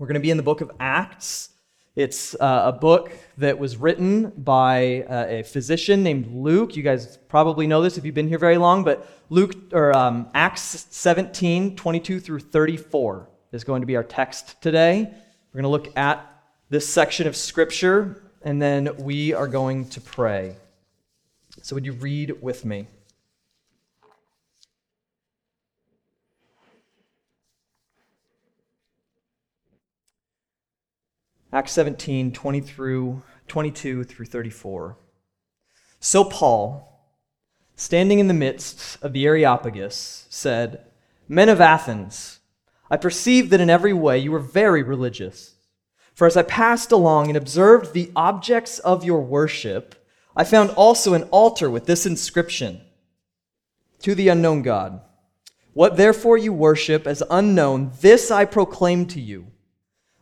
We're going to be in the book of Acts. It's uh, a book that was written by uh, a physician named Luke. You guys probably know this if you've been here very long, but Luke or um, Acts 17, 22 through 34 is going to be our text today. We're going to look at this section of scripture, and then we are going to pray. So, would you read with me? Acts 17, 20 through 22 through 34. So Paul, standing in the midst of the Areopagus, said, Men of Athens, I perceive that in every way you are very religious. For as I passed along and observed the objects of your worship, I found also an altar with this inscription To the unknown God. What therefore you worship as unknown, this I proclaim to you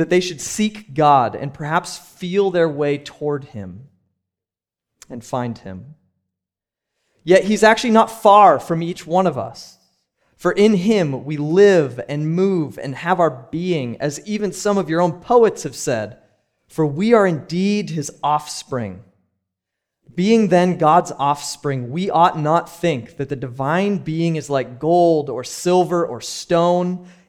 that they should seek God and perhaps feel their way toward Him and find Him. Yet He's actually not far from each one of us. For in Him we live and move and have our being, as even some of your own poets have said, for we are indeed His offspring. Being then God's offspring, we ought not think that the divine being is like gold or silver or stone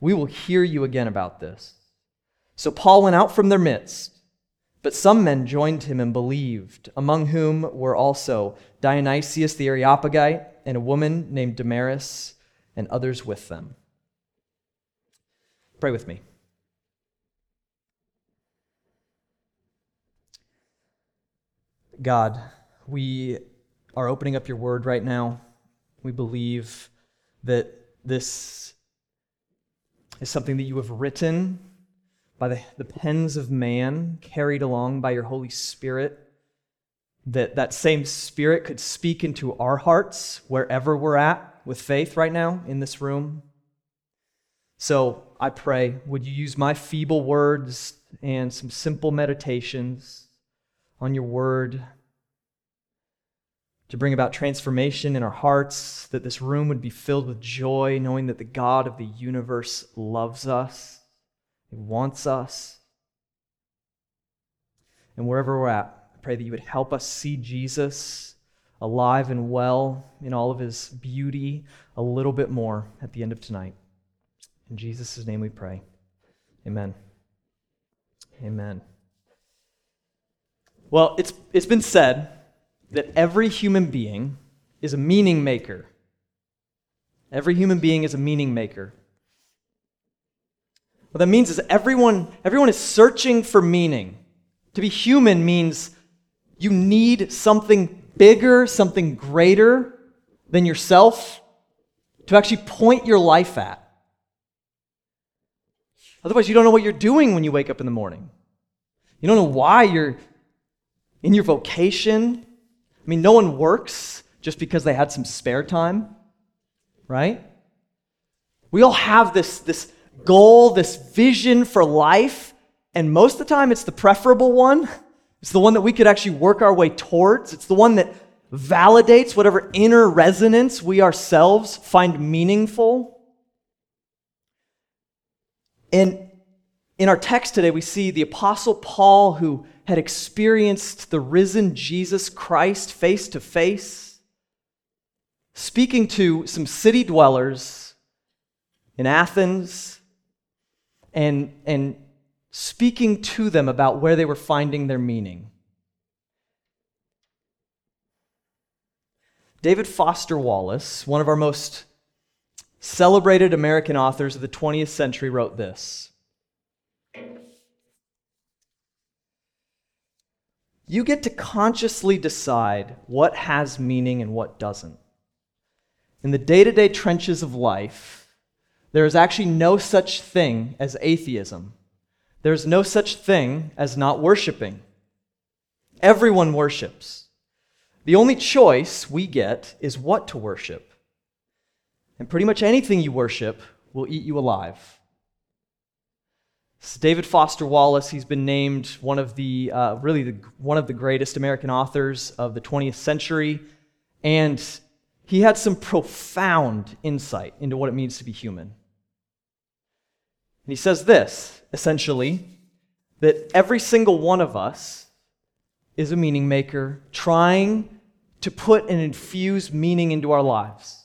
we will hear you again about this. So Paul went out from their midst, but some men joined him and believed, among whom were also Dionysius the Areopagite and a woman named Damaris and others with them. Pray with me. God, we are opening up your word right now. We believe that this is something that you have written by the, the pens of man, carried along by your Holy Spirit, that that same Spirit could speak into our hearts wherever we're at with faith right now in this room. So I pray, would you use my feeble words and some simple meditations on your word to bring about transformation in our hearts, that this room would be filled with joy, knowing that the God of the universe loves us, He wants us. And wherever we're at, I pray that you would help us see Jesus alive and well in all of his beauty a little bit more at the end of tonight. In Jesus' name we pray. Amen. Amen. Well, it's, it's been said that every human being is a meaning maker. Every human being is a meaning maker. What that means is everyone, everyone is searching for meaning. To be human means you need something bigger, something greater than yourself to actually point your life at. Otherwise, you don't know what you're doing when you wake up in the morning. You don't know why you're in your vocation. I mean, no one works just because they had some spare time, right? We all have this, this goal, this vision for life, and most of the time it's the preferable one. It's the one that we could actually work our way towards. It's the one that validates whatever inner resonance we ourselves find meaningful. And in our text today, we see the Apostle Paul who had experienced the risen Jesus Christ face to face, speaking to some city dwellers in Athens and, and speaking to them about where they were finding their meaning. David Foster Wallace, one of our most celebrated American authors of the 20th century, wrote this You get to consciously decide what has meaning and what doesn't. In the day to day trenches of life, there is actually no such thing as atheism. There's no such thing as not worshiping. Everyone worships. The only choice we get is what to worship. And pretty much anything you worship will eat you alive. David Foster Wallace, he's been named one of the, uh, really, the, one of the greatest American authors of the 20th century. And he had some profound insight into what it means to be human. And he says this, essentially, that every single one of us is a meaning maker trying to put and infuse meaning into our lives.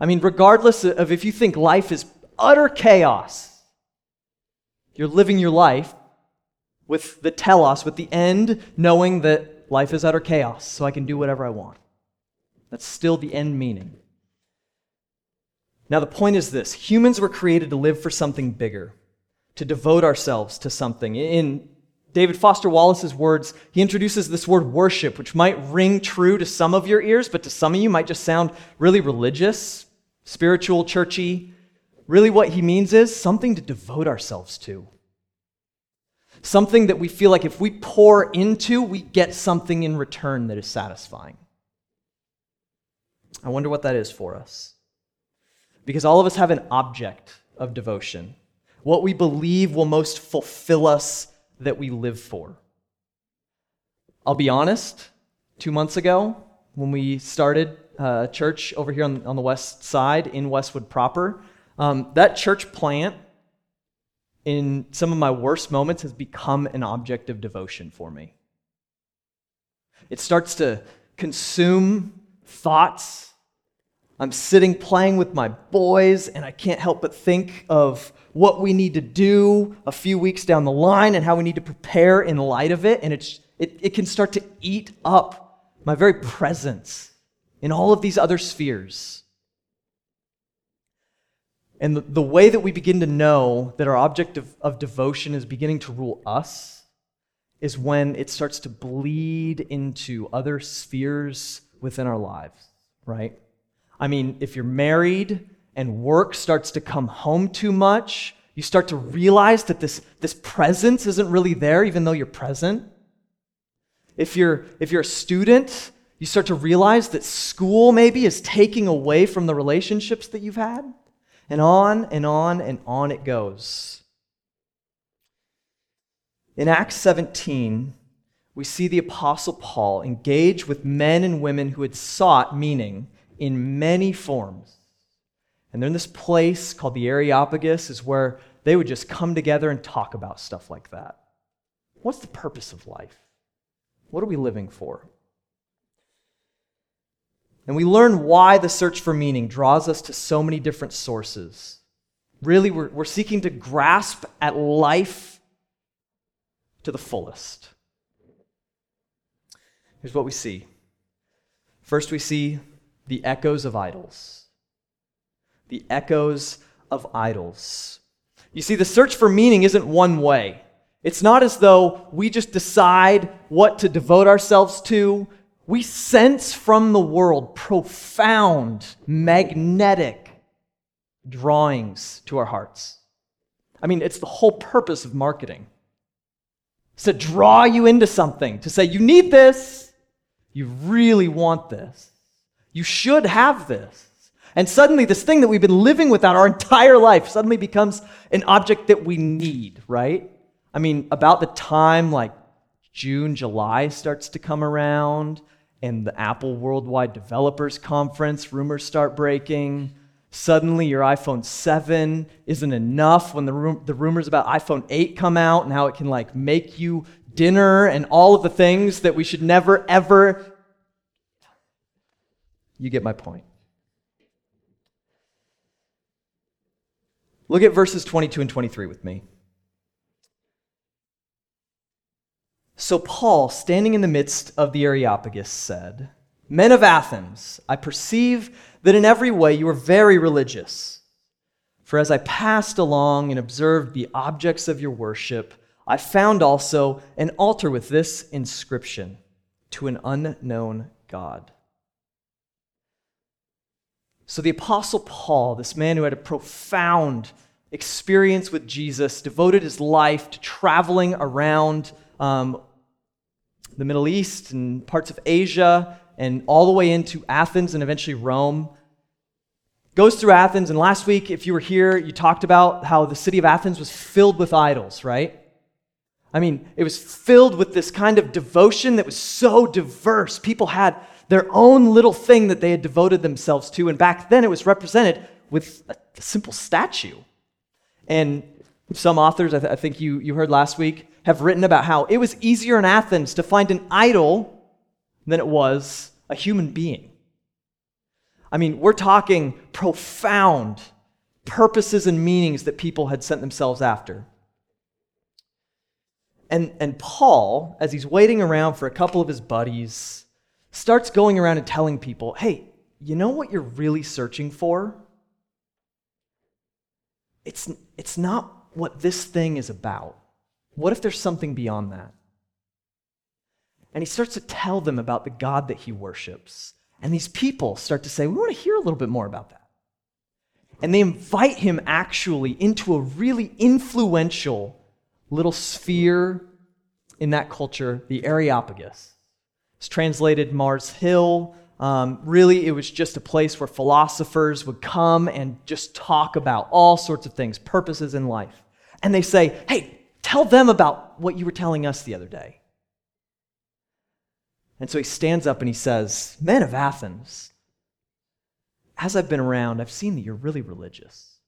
I mean, regardless of if you think life is utter chaos, you're living your life with the telos, with the end, knowing that life is utter chaos, so I can do whatever I want. That's still the end meaning. Now, the point is this humans were created to live for something bigger, to devote ourselves to something. In David Foster Wallace's words, he introduces this word worship, which might ring true to some of your ears, but to some of you might just sound really religious, spiritual, churchy. Really, what he means is something to devote ourselves to. Something that we feel like if we pour into, we get something in return that is satisfying. I wonder what that is for us. Because all of us have an object of devotion, what we believe will most fulfill us that we live for. I'll be honest, two months ago, when we started uh, church over here on, on the west side in Westwood proper, um, that church plant, in some of my worst moments, has become an object of devotion for me. It starts to consume thoughts. I'm sitting playing with my boys, and I can't help but think of what we need to do a few weeks down the line and how we need to prepare in light of it. And it's, it, it can start to eat up my very presence in all of these other spheres. And the, the way that we begin to know that our object of, of devotion is beginning to rule us is when it starts to bleed into other spheres within our lives, right? I mean, if you're married, and work starts to come home too much, you start to realize that this, this presence isn't really there, even though you're present. If you're, if you're a student, you start to realize that school maybe is taking away from the relationships that you've had. And on and on and on it goes. In Acts 17, we see the Apostle Paul engage with men and women who had sought meaning in many forms. And they're in this place called the Areopagus, is where they would just come together and talk about stuff like that. What's the purpose of life? What are we living for? And we learn why the search for meaning draws us to so many different sources. Really, we're, we're seeking to grasp at life to the fullest. Here's what we see. First, we see the echoes of idols the echoes of idols. You see, the search for meaning isn't one way. It's not as though we just decide what to devote ourselves to. We sense from the world profound, magnetic drawings to our hearts. I mean, it's the whole purpose of marketing. It's to draw you into something, to say, you need this, you really want this, you should have this. And suddenly, this thing that we've been living without our entire life suddenly becomes an object that we need, right? I mean, about the time like June, July starts to come around, and the Apple Worldwide Developers Conference rumors start breaking. Suddenly, your iPhone 7 isn't enough when the, the rumors about iPhone 8 come out and how it can like make you dinner and all of the things that we should never, ever. You get my point. Look at verses 22 and 23 with me. So Paul, standing in the midst of the Areopagus, said, Men of Athens, I perceive that in every way you are very religious. For as I passed along and observed the objects of your worship, I found also an altar with this inscription To an unknown God. So the Apostle Paul, this man who had a profound experience with Jesus, devoted his life to traveling around um, the Middle East and parts of Asia and all the way into Athens and eventually Rome. Goes through Athens, and last week, if you were here, you talked about how the city of Athens was filled with idols, right? I mean, it was filled with this kind of devotion that was so diverse. People had their own little thing that they had devoted themselves to, and back then it was represented with a simple statue. And some authors, I, th- I think you, you heard last week, have written about how it was easier in Athens to find an idol than it was a human being. I mean, we're talking profound purposes and meanings that people had sent themselves after. And, and Paul, as he's waiting around for a couple of his buddies, starts going around and telling people, hey, you know what you're really searching for? It's, it's not what this thing is about. What if there's something beyond that? And he starts to tell them about the God that he worships. And these people start to say, We want to hear a little bit more about that. And they invite him actually into a really influential little sphere in that culture, the Areopagus. It's translated Mars Hill. Um, really, it was just a place where philosophers would come and just talk about all sorts of things, purposes in life. And they say, Hey, Tell them about what you were telling us the other day. And so he stands up and he says, Men of Athens, as I've been around, I've seen that you're really religious.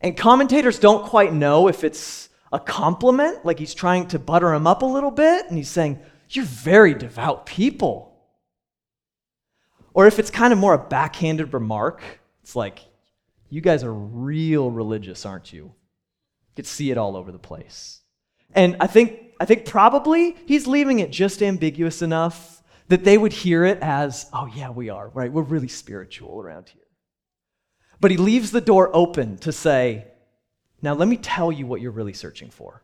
And commentators don't quite know if it's a compliment, like he's trying to butter him up a little bit, and he's saying, You're very devout people. Or if it's kind of more a backhanded remark, it's like, You guys are real religious, aren't you? Could see it all over the place. And I think, I think probably he's leaving it just ambiguous enough that they would hear it as, oh, yeah, we are, right? We're really spiritual around here. But he leaves the door open to say, now let me tell you what you're really searching for.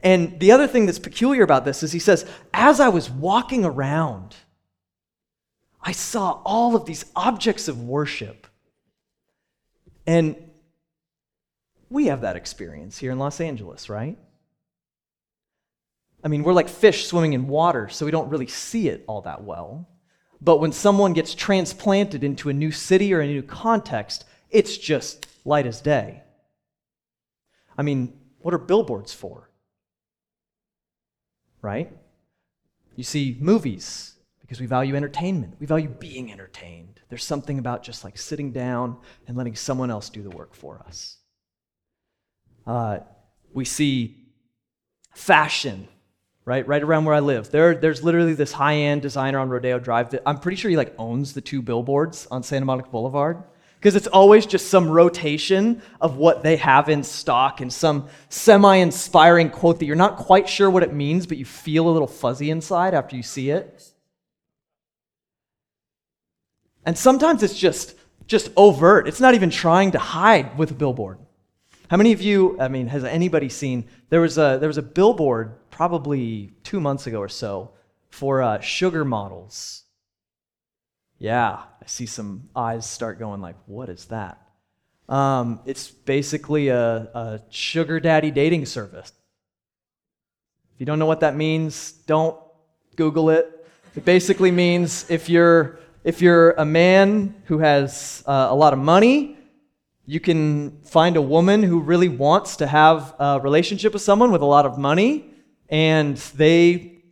And the other thing that's peculiar about this is he says, as I was walking around, I saw all of these objects of worship. And we have that experience here in Los Angeles, right? I mean, we're like fish swimming in water, so we don't really see it all that well. But when someone gets transplanted into a new city or a new context, it's just light as day. I mean, what are billboards for? Right? You see movies because we value entertainment. We value being entertained. There's something about just like sitting down and letting someone else do the work for us. Uh, we see fashion, right? Right around where I live. There, there's literally this high-end designer on Rodeo Drive that I'm pretty sure he like owns the two billboards on Santa Monica Boulevard. Because it's always just some rotation of what they have in stock and some semi inspiring quote that you're not quite sure what it means, but you feel a little fuzzy inside after you see it. And sometimes it's just, just overt. It's not even trying to hide with a billboard. How many of you, I mean, has anybody seen, there was a, there was a billboard probably two months ago or so for uh, sugar models. Yeah, I see some eyes start going like, what is that? Um, it's basically a, a sugar daddy dating service. If you don't know what that means, don't Google it. It basically means if you're if you're a man who has uh, a lot of money you can find a woman who really wants to have a relationship with someone with a lot of money, and they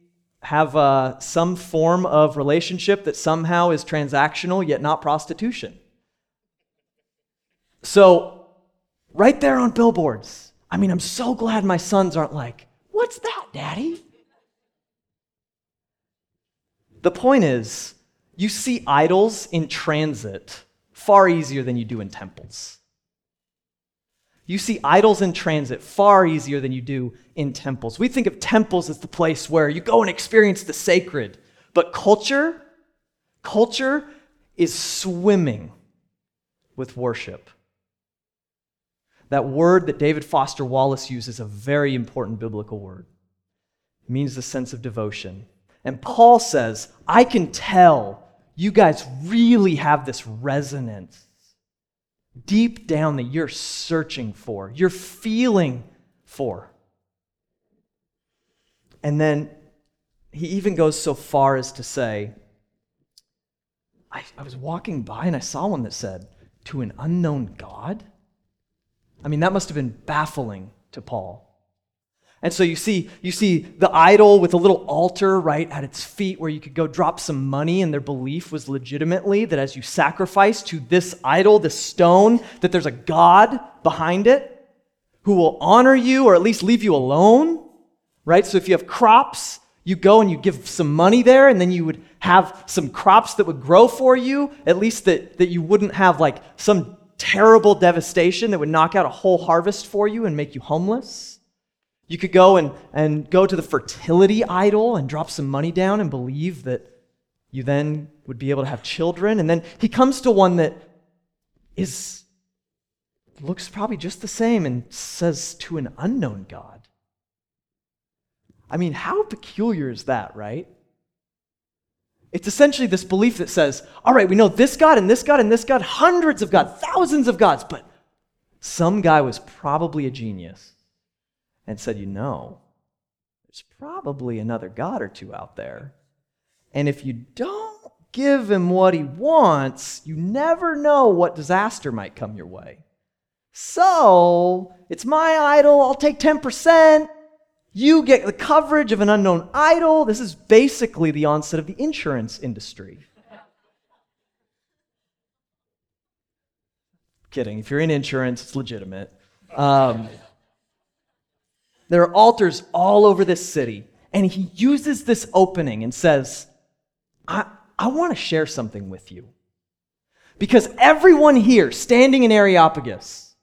have uh, some form of relationship that somehow is transactional yet not prostitution. So, right there on billboards, I mean, I'm so glad my sons aren't like, What's that, daddy? The point is, you see idols in transit far easier than you do in temples. You see idols in transit far easier than you do in temples. We think of temples as the place where you go and experience the sacred. But culture, culture is swimming with worship. That word that David Foster Wallace uses is a very important biblical word. It means the sense of devotion. And Paul says, I can tell you guys really have this resonance deep down that you're searching for, you're feeling for. And then he even goes so far as to say, I, I was walking by and I saw one that said, To an unknown God? I mean, that must have been baffling to Paul. And so you see, you see the idol with a little altar right at its feet where you could go drop some money, and their belief was legitimately that as you sacrifice to this idol, this stone, that there's a God behind it who will honor you or at least leave you alone. Right? So if you have crops, you go and you give some money there, and then you would have some crops that would grow for you, at least that, that you wouldn't have like some terrible devastation that would knock out a whole harvest for you and make you homeless. You could go and, and go to the fertility idol and drop some money down and believe that you then would be able to have children. And then he comes to one that is looks probably just the same and says to an unknown God. I mean, how peculiar is that, right? It's essentially this belief that says, all right, we know this God and this God and this God, hundreds of gods, thousands of gods, but some guy was probably a genius and said, You know, there's probably another God or two out there. And if you don't give him what he wants, you never know what disaster might come your way. So, it's my idol, I'll take 10%. You get the coverage of an unknown idol. This is basically the onset of the insurance industry. Kidding. If you're in insurance, it's legitimate. Um, there are altars all over this city. And he uses this opening and says, I, I want to share something with you. Because everyone here standing in Areopagus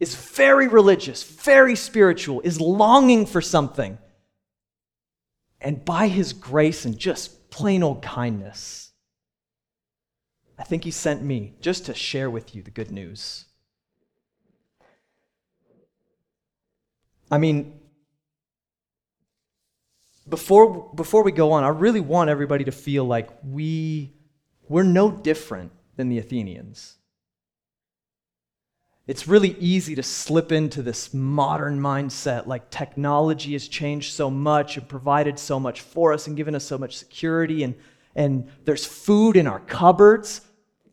is very religious, very spiritual, is longing for something. And by his grace and just plain old kindness, I think he sent me just to share with you the good news. I mean, before, before we go on, I really want everybody to feel like we, we're no different than the Athenians. It's really easy to slip into this modern mindset like technology has changed so much and provided so much for us and given us so much security, and, and there's food in our cupboards.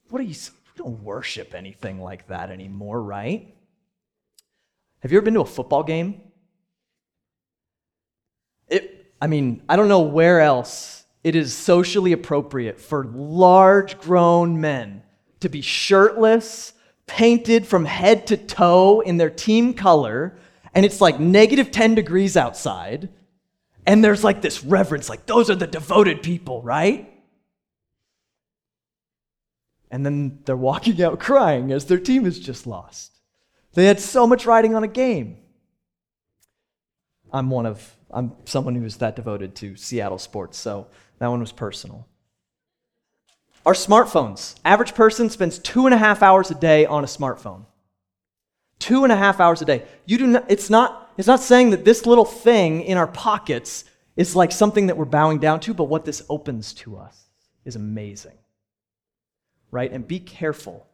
What are you? We don't worship anything like that anymore, right? Have you ever been to a football game? It, I mean, I don't know where else it is socially appropriate for large grown men to be shirtless, painted from head to toe in their team color, and it's like negative 10 degrees outside, and there's like this reverence, like, those are the devoted people, right? And then they're walking out crying as their team has just lost. They had so much riding on a game. I'm one of I'm someone who's that devoted to Seattle sports, so that one was personal. Our smartphones. Average person spends two and a half hours a day on a smartphone. Two and a half hours a day. You do not, it's, not, it's not saying that this little thing in our pockets is like something that we're bowing down to, but what this opens to us is amazing. Right? And be careful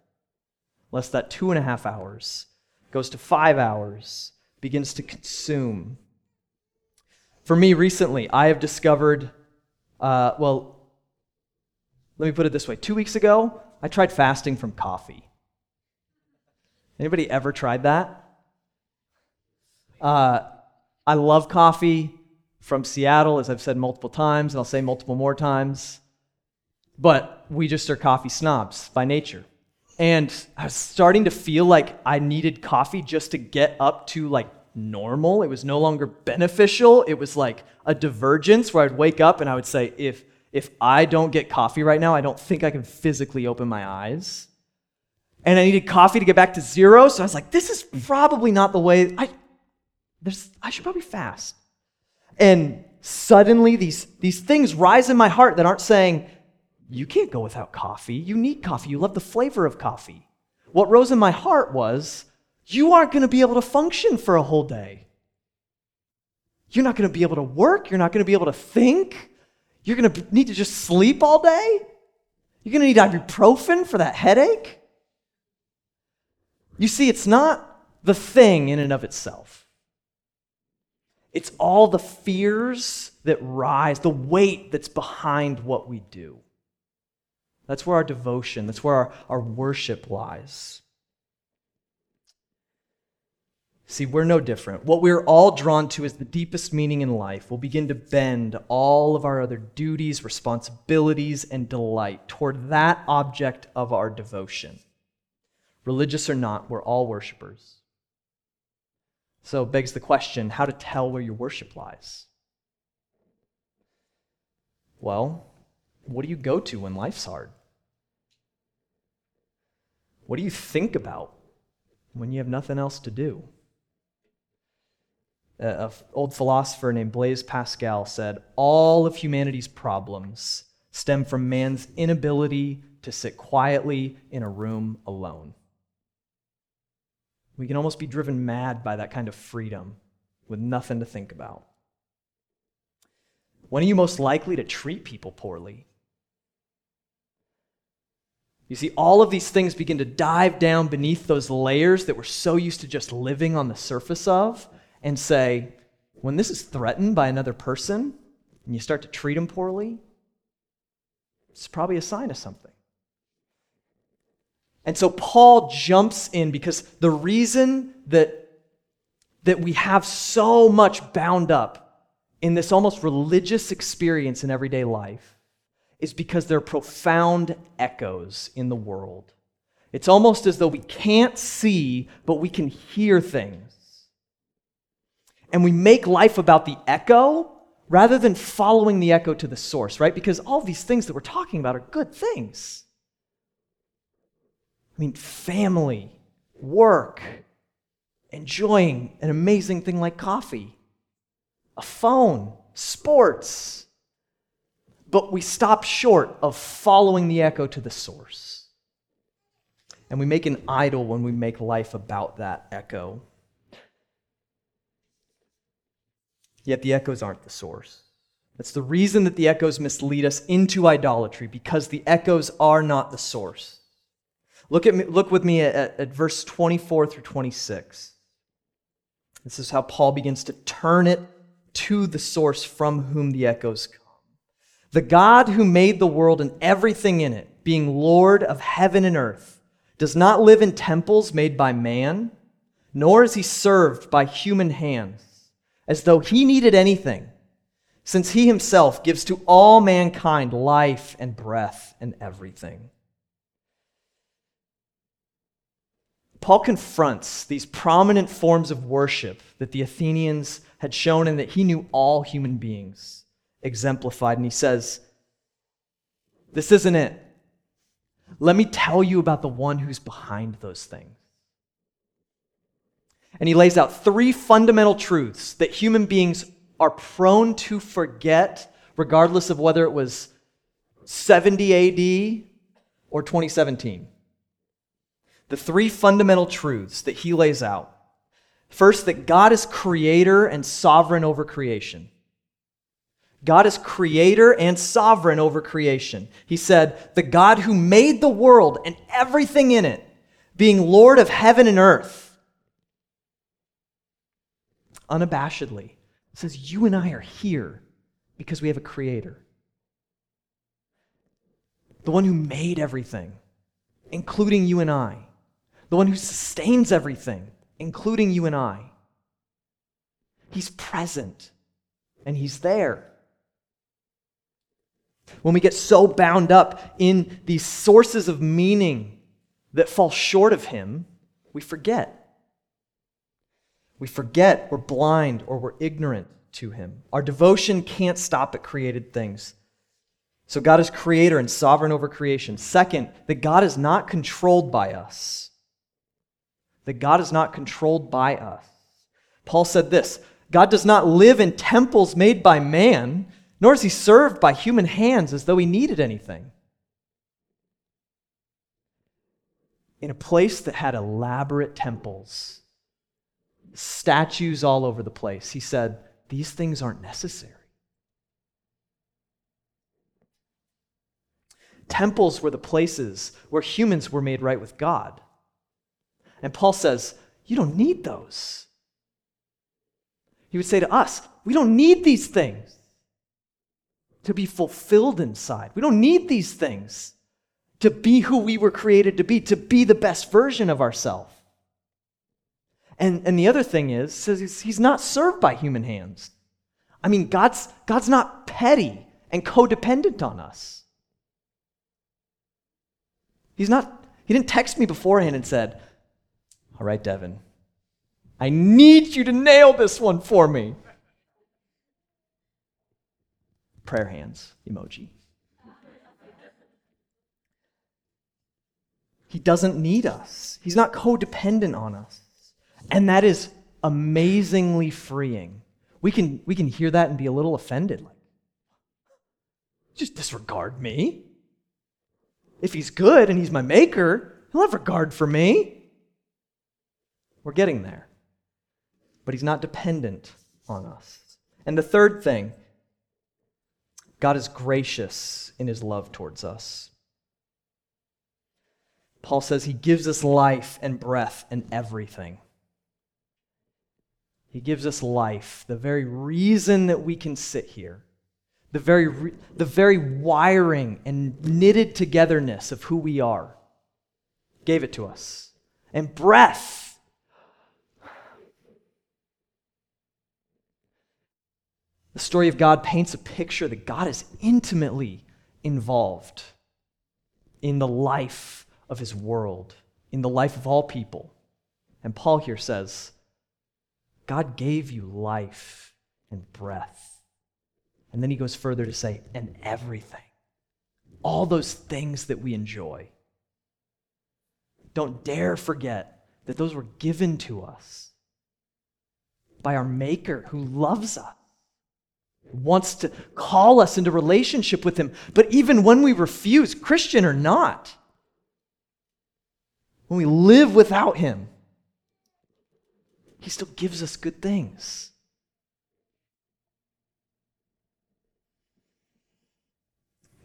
lest that two and a half hours goes to five hours, begins to consume for me recently, I have discovered, uh, well, let me put it this way. Two weeks ago, I tried fasting from coffee. Anybody ever tried that? Uh, I love coffee from Seattle, as I've said multiple times, and I'll say multiple more times. But we just are coffee snobs by nature. And I was starting to feel like I needed coffee just to get up to like normal. It was no longer beneficial. It was like a divergence where I'd wake up and I would say, if, if I don't get coffee right now, I don't think I can physically open my eyes. and I needed coffee to get back to zero. So I was like, this is probably not the way. I, there's, I should probably fast. And suddenly these, these things rise in my heart that aren't saying, you can't go without coffee. You need coffee. You love the flavor of coffee. What rose in my heart was, you aren't going to be able to function for a whole day. You're not going to be able to work. You're not going to be able to think. You're going to need to just sleep all day. You're going to need ibuprofen for that headache. You see, it's not the thing in and of itself. It's all the fears that rise, the weight that's behind what we do. That's where our devotion, that's where our, our worship lies. See, we're no different. What we're all drawn to is the deepest meaning in life. We'll begin to bend all of our other duties, responsibilities, and delight toward that object of our devotion. Religious or not, we're all worshipers. So it begs the question how to tell where your worship lies? Well, what do you go to when life's hard? What do you think about when you have nothing else to do? An old philosopher named Blaise Pascal said, All of humanity's problems stem from man's inability to sit quietly in a room alone. We can almost be driven mad by that kind of freedom with nothing to think about. When are you most likely to treat people poorly? You see, all of these things begin to dive down beneath those layers that we're so used to just living on the surface of and say, when this is threatened by another person and you start to treat them poorly, it's probably a sign of something. And so Paul jumps in because the reason that, that we have so much bound up in this almost religious experience in everyday life is because there are profound echoes in the world. It's almost as though we can't see, but we can hear things. And we make life about the echo rather than following the echo to the source, right? Because all these things that we're talking about are good things. I mean, family, work, enjoying an amazing thing like coffee, a phone, sports. But we stop short of following the echo to the source. And we make an idol when we make life about that echo. Yet the echoes aren't the source. That's the reason that the echoes mislead us into idolatry, because the echoes are not the source. Look, at me, look with me at, at verse 24 through 26. This is how Paul begins to turn it to the source from whom the echoes come. The God who made the world and everything in it, being Lord of heaven and earth, does not live in temples made by man, nor is he served by human hands, as though he needed anything, since he himself gives to all mankind life and breath and everything. Paul confronts these prominent forms of worship that the Athenians had shown and that he knew all human beings exemplified. And he says, This isn't it. Let me tell you about the one who's behind those things. And he lays out three fundamental truths that human beings are prone to forget, regardless of whether it was 70 AD or 2017 the three fundamental truths that he lays out. First, that God is creator and sovereign over creation. God is creator and sovereign over creation. He said, The God who made the world and everything in it, being Lord of heaven and earth, unabashedly says, You and I are here because we have a creator. The one who made everything, including you and I the one who sustains everything, including you and I. He's present and He's there. When we get so bound up in these sources of meaning that fall short of Him, we forget. We forget, we're blind, or we're ignorant to Him. Our devotion can't stop at created things. So, God is creator and sovereign over creation. Second, that God is not controlled by us. That God is not controlled by us. Paul said this God does not live in temples made by man, nor is he served by human hands as though he needed anything. In a place that had elaborate temples, statues all over the place, he said, These things aren't necessary. Temples were the places where humans were made right with God. And Paul says, You don't need those. He would say to us, We don't need these things to be fulfilled inside. We don't need these things to be who we were created to be, to be the best version of ourselves. And, and the other thing is, says he's, not served by human hands. I mean, God's, God's not petty and codependent on us. He's not, he didn't text me beforehand and said, All right, Devin, I need you to nail this one for me. Prayer hands emoji. He doesn't need us, He's not codependent on us. And that is amazingly freeing. We can, we can hear that and be a little offended. Like, just disregard me. If he's good and he's my maker, he'll have regard for me. We're getting there. But he's not dependent on us. And the third thing, God is gracious in his love towards us. Paul says he gives us life and breath and everything. He gives us life, the very reason that we can sit here the very, re- the very wiring and knitted togetherness of who we are. Gave it to us. And breath. The story of God paints a picture that God is intimately involved in the life of his world, in the life of all people. And Paul here says, God gave you life and breath. And then he goes further to say, and everything. All those things that we enjoy. Don't dare forget that those were given to us by our Maker who loves us, wants to call us into relationship with Him. But even when we refuse, Christian or not, when we live without Him, He still gives us good things.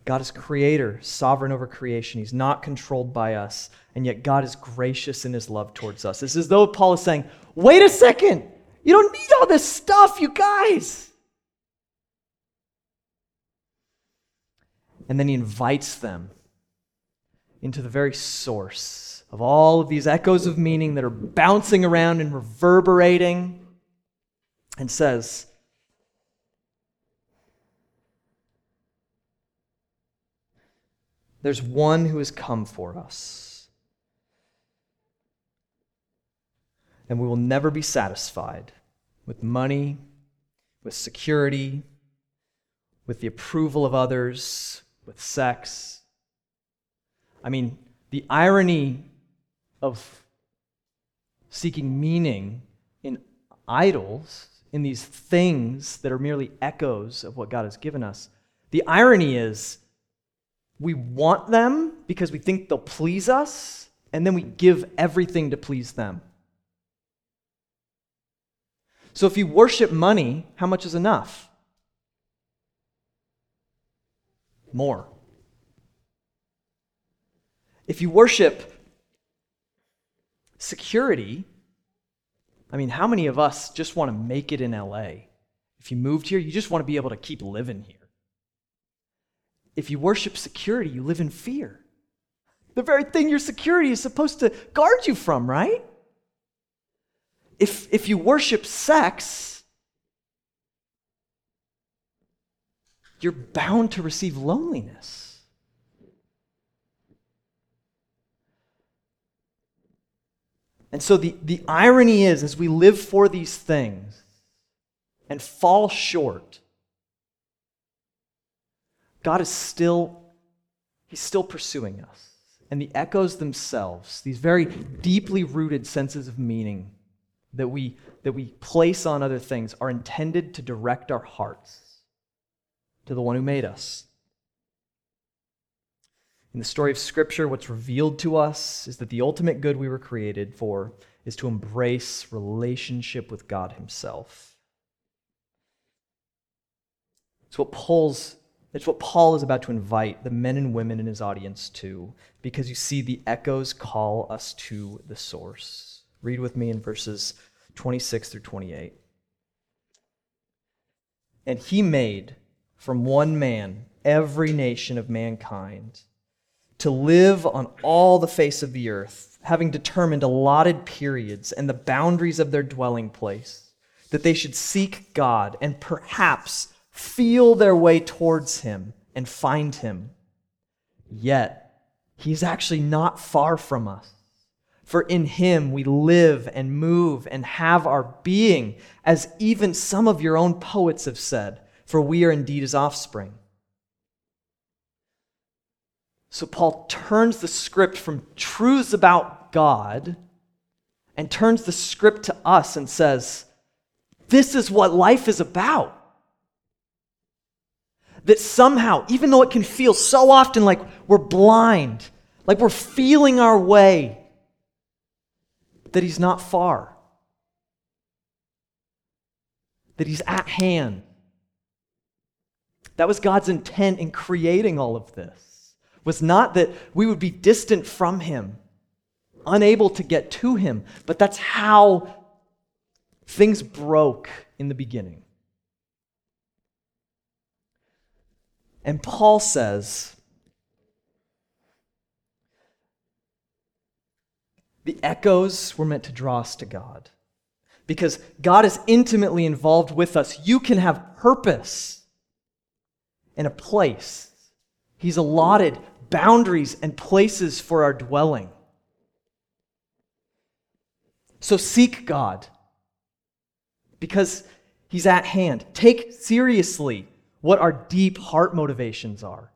God is creator, sovereign over creation. He's not controlled by us, and yet God is gracious in his love towards us. It's as though Paul is saying, Wait a second, you don't need all this stuff, you guys. And then he invites them into the very source of all of these echoes of meaning that are bouncing around and reverberating, and says, There's one who has come for us. And we will never be satisfied with money, with security, with the approval of others, with sex. I mean, the irony of seeking meaning in idols, in these things that are merely echoes of what God has given us, the irony is we want them because we think they'll please us, and then we give everything to please them. So if you worship money, how much is enough? More. If you worship security, I mean, how many of us just want to make it in LA? If you moved here, you just want to be able to keep living here if you worship security, you live in fear. The very thing your security is supposed to guard you from, right? If, if you worship sex, you're bound to receive loneliness. And so the, the irony is, as we live for these things and fall short, God is still, He's still pursuing us. And the echoes themselves, these very deeply rooted senses of meaning that we, that we place on other things, are intended to direct our hearts to the one who made us. In the story of Scripture, what's revealed to us is that the ultimate good we were created for is to embrace relationship with God Himself. It's what Paul's it's what Paul is about to invite the men and women in his audience to, because you see, the echoes call us to the source. Read with me in verses 26 through 28. And he made from one man every nation of mankind to live on all the face of the earth, having determined allotted periods and the boundaries of their dwelling place, that they should seek God and perhaps feel their way towards him and find him. Yet, he's actually not far from us. For in him we live and move and have our being, as even some of your own poets have said, for we are indeed his offspring. So Paul turns the script from truths about God and turns the script to us and says, This is what life is about that somehow, even though it can feel so often like we're blind, like we're feeling our way, that He's not far, that He's at hand. That was God's intent in creating all of this. Was not that we would be distant from him, unable to get to him, but that's how things broke in the beginning. And Paul says, the echoes were meant to draw us to God. Because God is intimately involved with us. You can have purpose and a place. He's allotted boundaries and places for our dwelling. So seek God because He's at hand. Take seriously what our deep heart motivations are.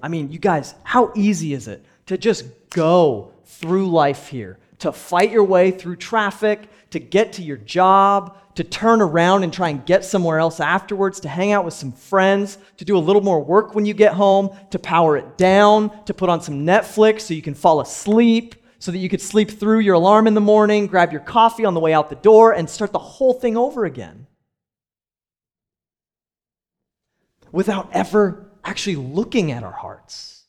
I mean, you guys, how easy is it to just go through life here, to fight your way through traffic, to get to your job, to turn around and try and get somewhere else afterwards, to hang out with some friends, to do a little more work when you get home, to power it down, to put on some Netflix so you can fall asleep, so that you could sleep through your alarm in the morning, grab your coffee on the way out the door, and start the whole thing over again. without ever actually looking at our hearts.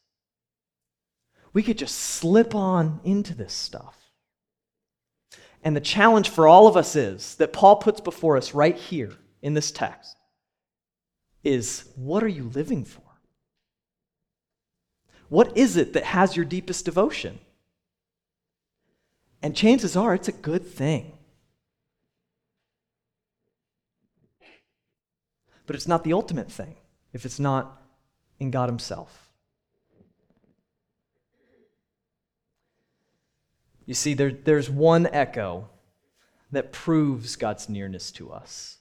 We could just slip on into this stuff. And the challenge for all of us is that Paul puts before us right here in this text is what are you living for? What is it that has your deepest devotion? And chances are it's a good thing. But it's not the ultimate thing if it's not in God Himself. You see, there, there's one echo that proves God's nearness to us.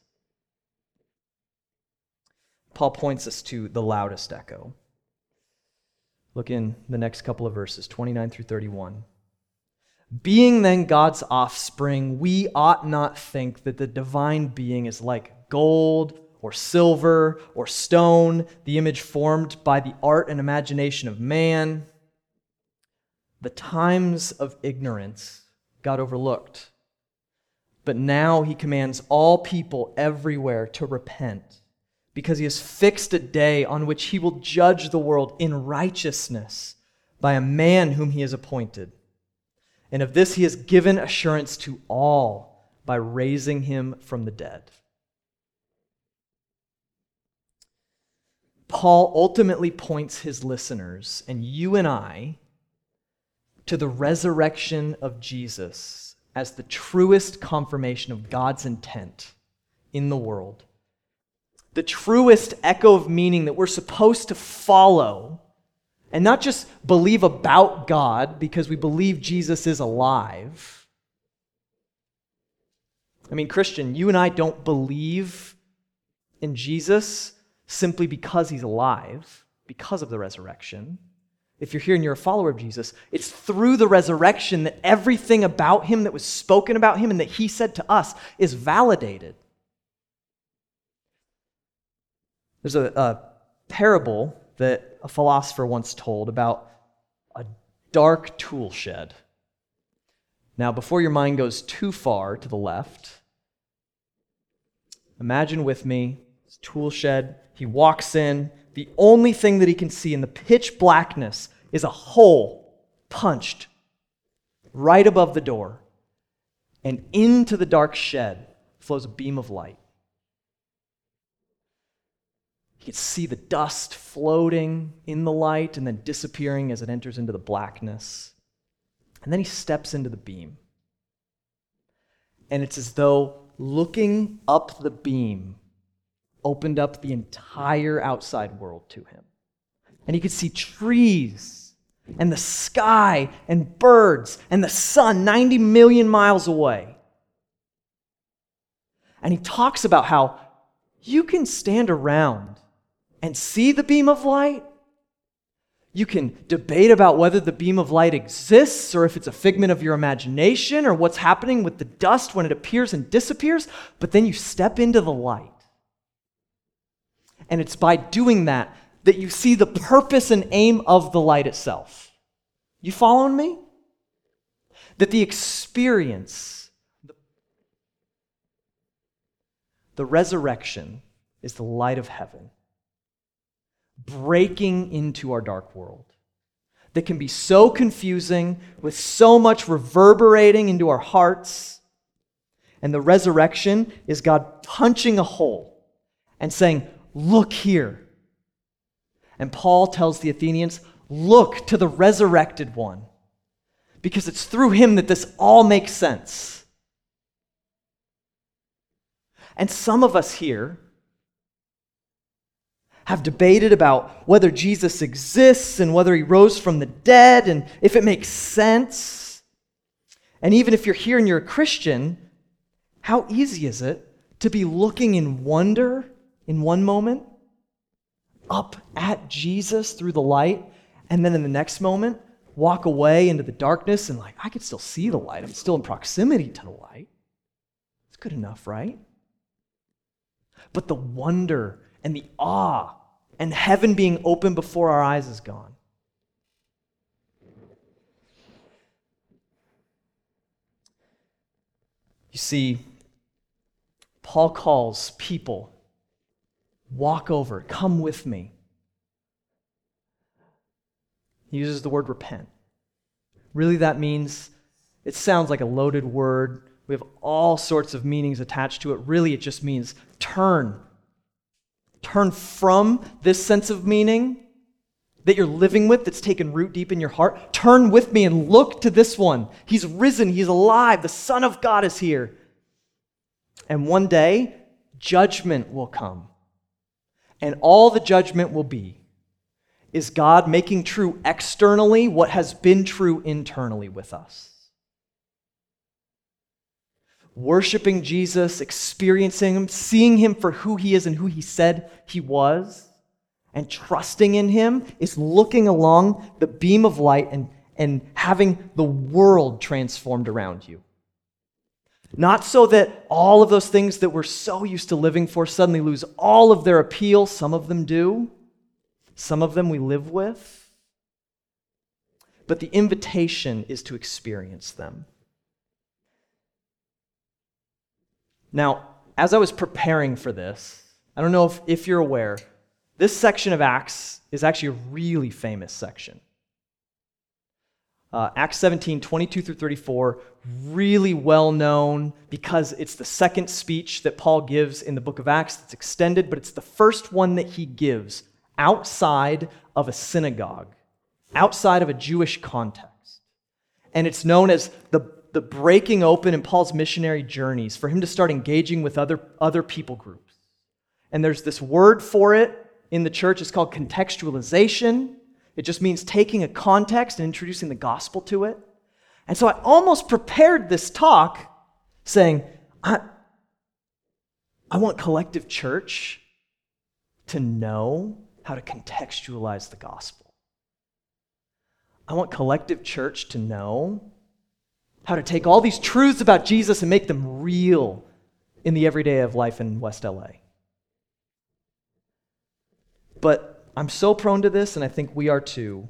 Paul points us to the loudest echo. Look in the next couple of verses, 29 through 31. Being then God's offspring, we ought not think that the divine being is like gold or silver or stone, the image formed by the art and imagination of man. The times of ignorance got overlooked. But now he commands all people everywhere to repent because he has fixed a day on which he will judge the world in righteousness by a man whom he has appointed. And of this he has given assurance to all by raising him from the dead. Paul ultimately points his listeners and you and I to the resurrection of Jesus as the truest confirmation of God's intent in the world. The truest echo of meaning that we're supposed to follow and not just believe about God because we believe Jesus is alive. I mean, Christian, you and I don't believe in Jesus simply because he's alive, because of the resurrection. If you're here and you're a follower of Jesus, it's through the resurrection that everything about him that was spoken about him and that he said to us is validated. There's a, a parable that a philosopher once told about a dark tool shed. Now, before your mind goes too far to the left, imagine with me this tool shed. He walks in. The only thing that he can see in the pitch blackness is a hole punched right above the door. And into the dark shed flows a beam of light. He can see the dust floating in the light and then disappearing as it enters into the blackness. And then he steps into the beam. And it's as though looking up the beam opened up the entire outside world to him. And he could see trees and the sky and birds and the sun 90 million miles away. And he talks about how you can stand around and see the beam of light. You can debate about whether the beam of light exists or if it's a figment of your imagination or what's happening with the dust when it appears and disappears, but then you step into the light. And it's by doing that that you see the purpose and aim of the light itself. You following me? That the experience, the resurrection, is the light of heaven breaking into our dark world that can be so confusing, with so much reverberating into our hearts. And the resurrection is God punching a hole and saying, Look here. And Paul tells the Athenians, Look to the resurrected one, because it's through him that this all makes sense. And some of us here, have debated about whether Jesus exists and whether he rose from the dead and if it makes sense. And even if you're here and you're a Christian, how easy is it to be looking in wonder in one moment up at Jesus through the light, and then in the next moment, walk away into the darkness and, like, I can still see the light. I'm still in proximity to the light. It's good enough, right? But the wonder and the awe and heaven being open before our eyes is gone. You see, Paul calls people, walk over, come with me. He uses the word repent. Really, that means it sounds like a loaded word. We have all sorts of meanings attached to it. Really, it just means turn, turn from this sense of meaning that you're living with that's taken root deep in your heart. Turn with me and look to this one. He's risen, he's alive. The Son of God is here. And one day, judgment will come. And all the judgment will be is God making true externally what has been true internally with us worshiping Jesus, experiencing Him, seeing Him for who He is and who He said He was, and trusting in Him is looking along the beam of light and, and having the world transformed around you. Not so that all of those things that we're so used to living for suddenly lose all of their appeal. Some of them do, some of them we live with. But the invitation is to experience them. Now, as I was preparing for this, I don't know if, if you're aware, this section of Acts is actually a really famous section. Uh, Acts 17, 22 through 34, really well known because it's the second speech that Paul gives in the book of Acts It's extended, but it's the first one that he gives outside of a synagogue, outside of a Jewish context. And it's known as the the breaking open in Paul's missionary journeys for him to start engaging with other, other people groups. And there's this word for it in the church, it's called contextualization. It just means taking a context and introducing the gospel to it. And so I almost prepared this talk saying, I, I want collective church to know how to contextualize the gospel. I want collective church to know how to take all these truths about Jesus and make them real in the everyday of life in West LA. But I'm so prone to this, and I think we are too.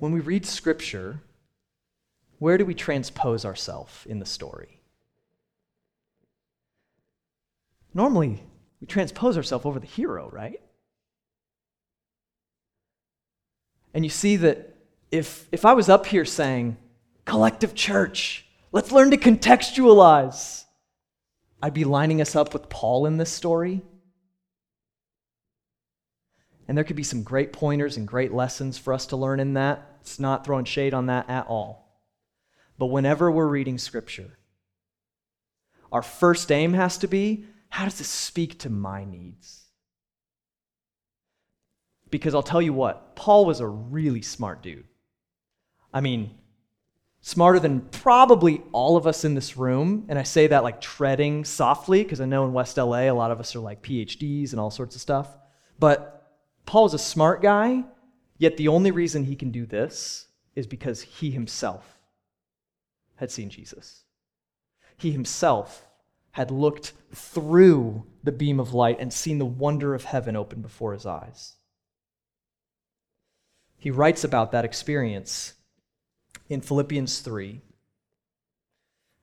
When we read scripture, where do we transpose ourselves in the story? Normally, we transpose ourselves over the hero, right? And you see that if, if I was up here saying, collective church, let's learn to contextualize, I'd be lining us up with Paul in this story. And there could be some great pointers and great lessons for us to learn in that. It's not throwing shade on that at all. But whenever we're reading Scripture, our first aim has to be how does this speak to my needs? Because I'll tell you what, Paul was a really smart dude. I mean, smarter than probably all of us in this room. And I say that like treading softly because I know in West LA, a lot of us are like PhDs and all sorts of stuff. But Paul's a smart guy, yet the only reason he can do this is because he himself had seen Jesus. He himself had looked through the beam of light and seen the wonder of heaven open before his eyes. He writes about that experience in Philippians 3.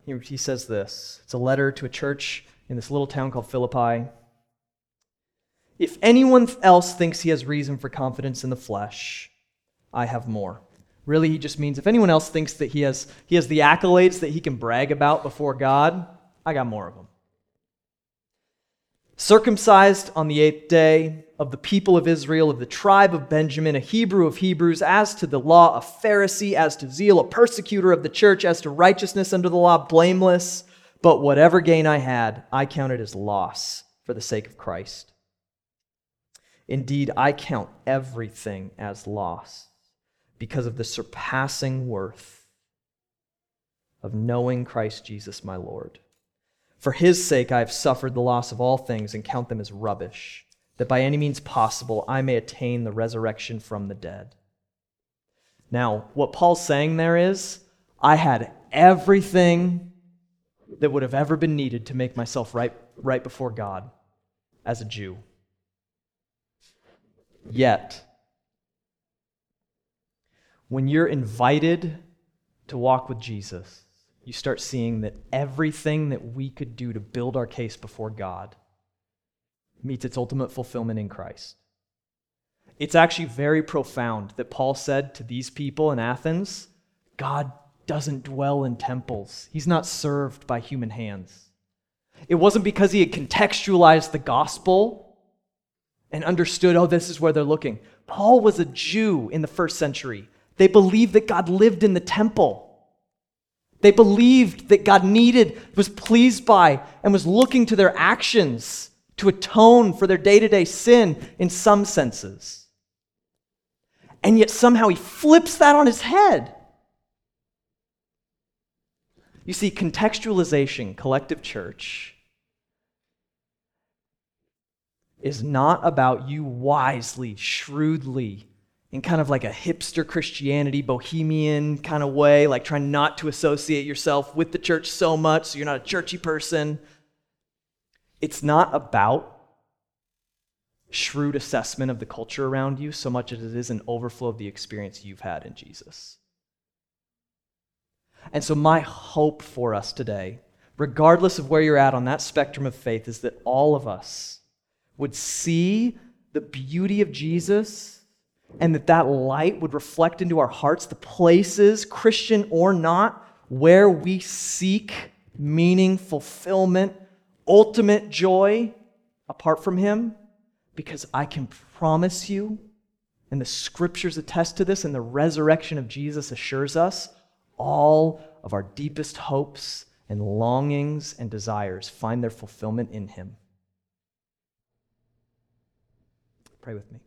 He, he says this it's a letter to a church in this little town called Philippi. If anyone else thinks he has reason for confidence in the flesh, I have more. Really, he just means if anyone else thinks that he has, he has the accolades that he can brag about before God, I got more of them circumcised on the eighth day, of the people of Israel, of the tribe of Benjamin, a Hebrew of Hebrews, as to the law, a Pharisee, as to zeal, a persecutor of the church, as to righteousness under the law, blameless. But whatever gain I had, I counted as loss for the sake of Christ. Indeed, I count everything as loss because of the surpassing worth of knowing Christ Jesus my Lord for his sake I have suffered the loss of all things and count them as rubbish, that by any means possible I may attain the resurrection from the dead. Now, what Paul's saying there is, I had everything that would have ever been needed to make myself right, right before God as a Jew. Yet, when you're invited to walk with Jesus, you start seeing that everything that we could do to build our case before God meets its ultimate fulfillment in Christ. It's actually very profound that Paul said to these people in Athens God doesn't dwell in temples, he's not served by human hands. It wasn't because he had contextualized the gospel and understood, oh, this is where they're looking. Paul was a Jew in the first century. They believed that God lived in the temple. They believed that God needed, was pleased by, and was looking to their actions to atone for their day to day sin in some senses. And yet somehow he flips that on his head. You see, contextualization, collective church, is not about you wisely, shrewdly in kind of like a hipster Christianity, bohemian kind of way, like trying not to associate yourself with the church so much so you're not a churchy person. It's not about shrewd assessment of the culture around you so much as it is an overflow of the experience you've had in Jesus. And so, my hope for us today, regardless of where you're at on that spectrum of faith, is that all of us would see the beauty of Jesus and that that light would reflect into our hearts the places, Christian or not, where we seek meaning, fulfillment, ultimate joy apart from Him. Because I can promise you, and the scriptures attest to this, and the resurrection of Jesus assures us, all of our deepest hopes and longings and desires find their fulfillment in Him. Pray with me.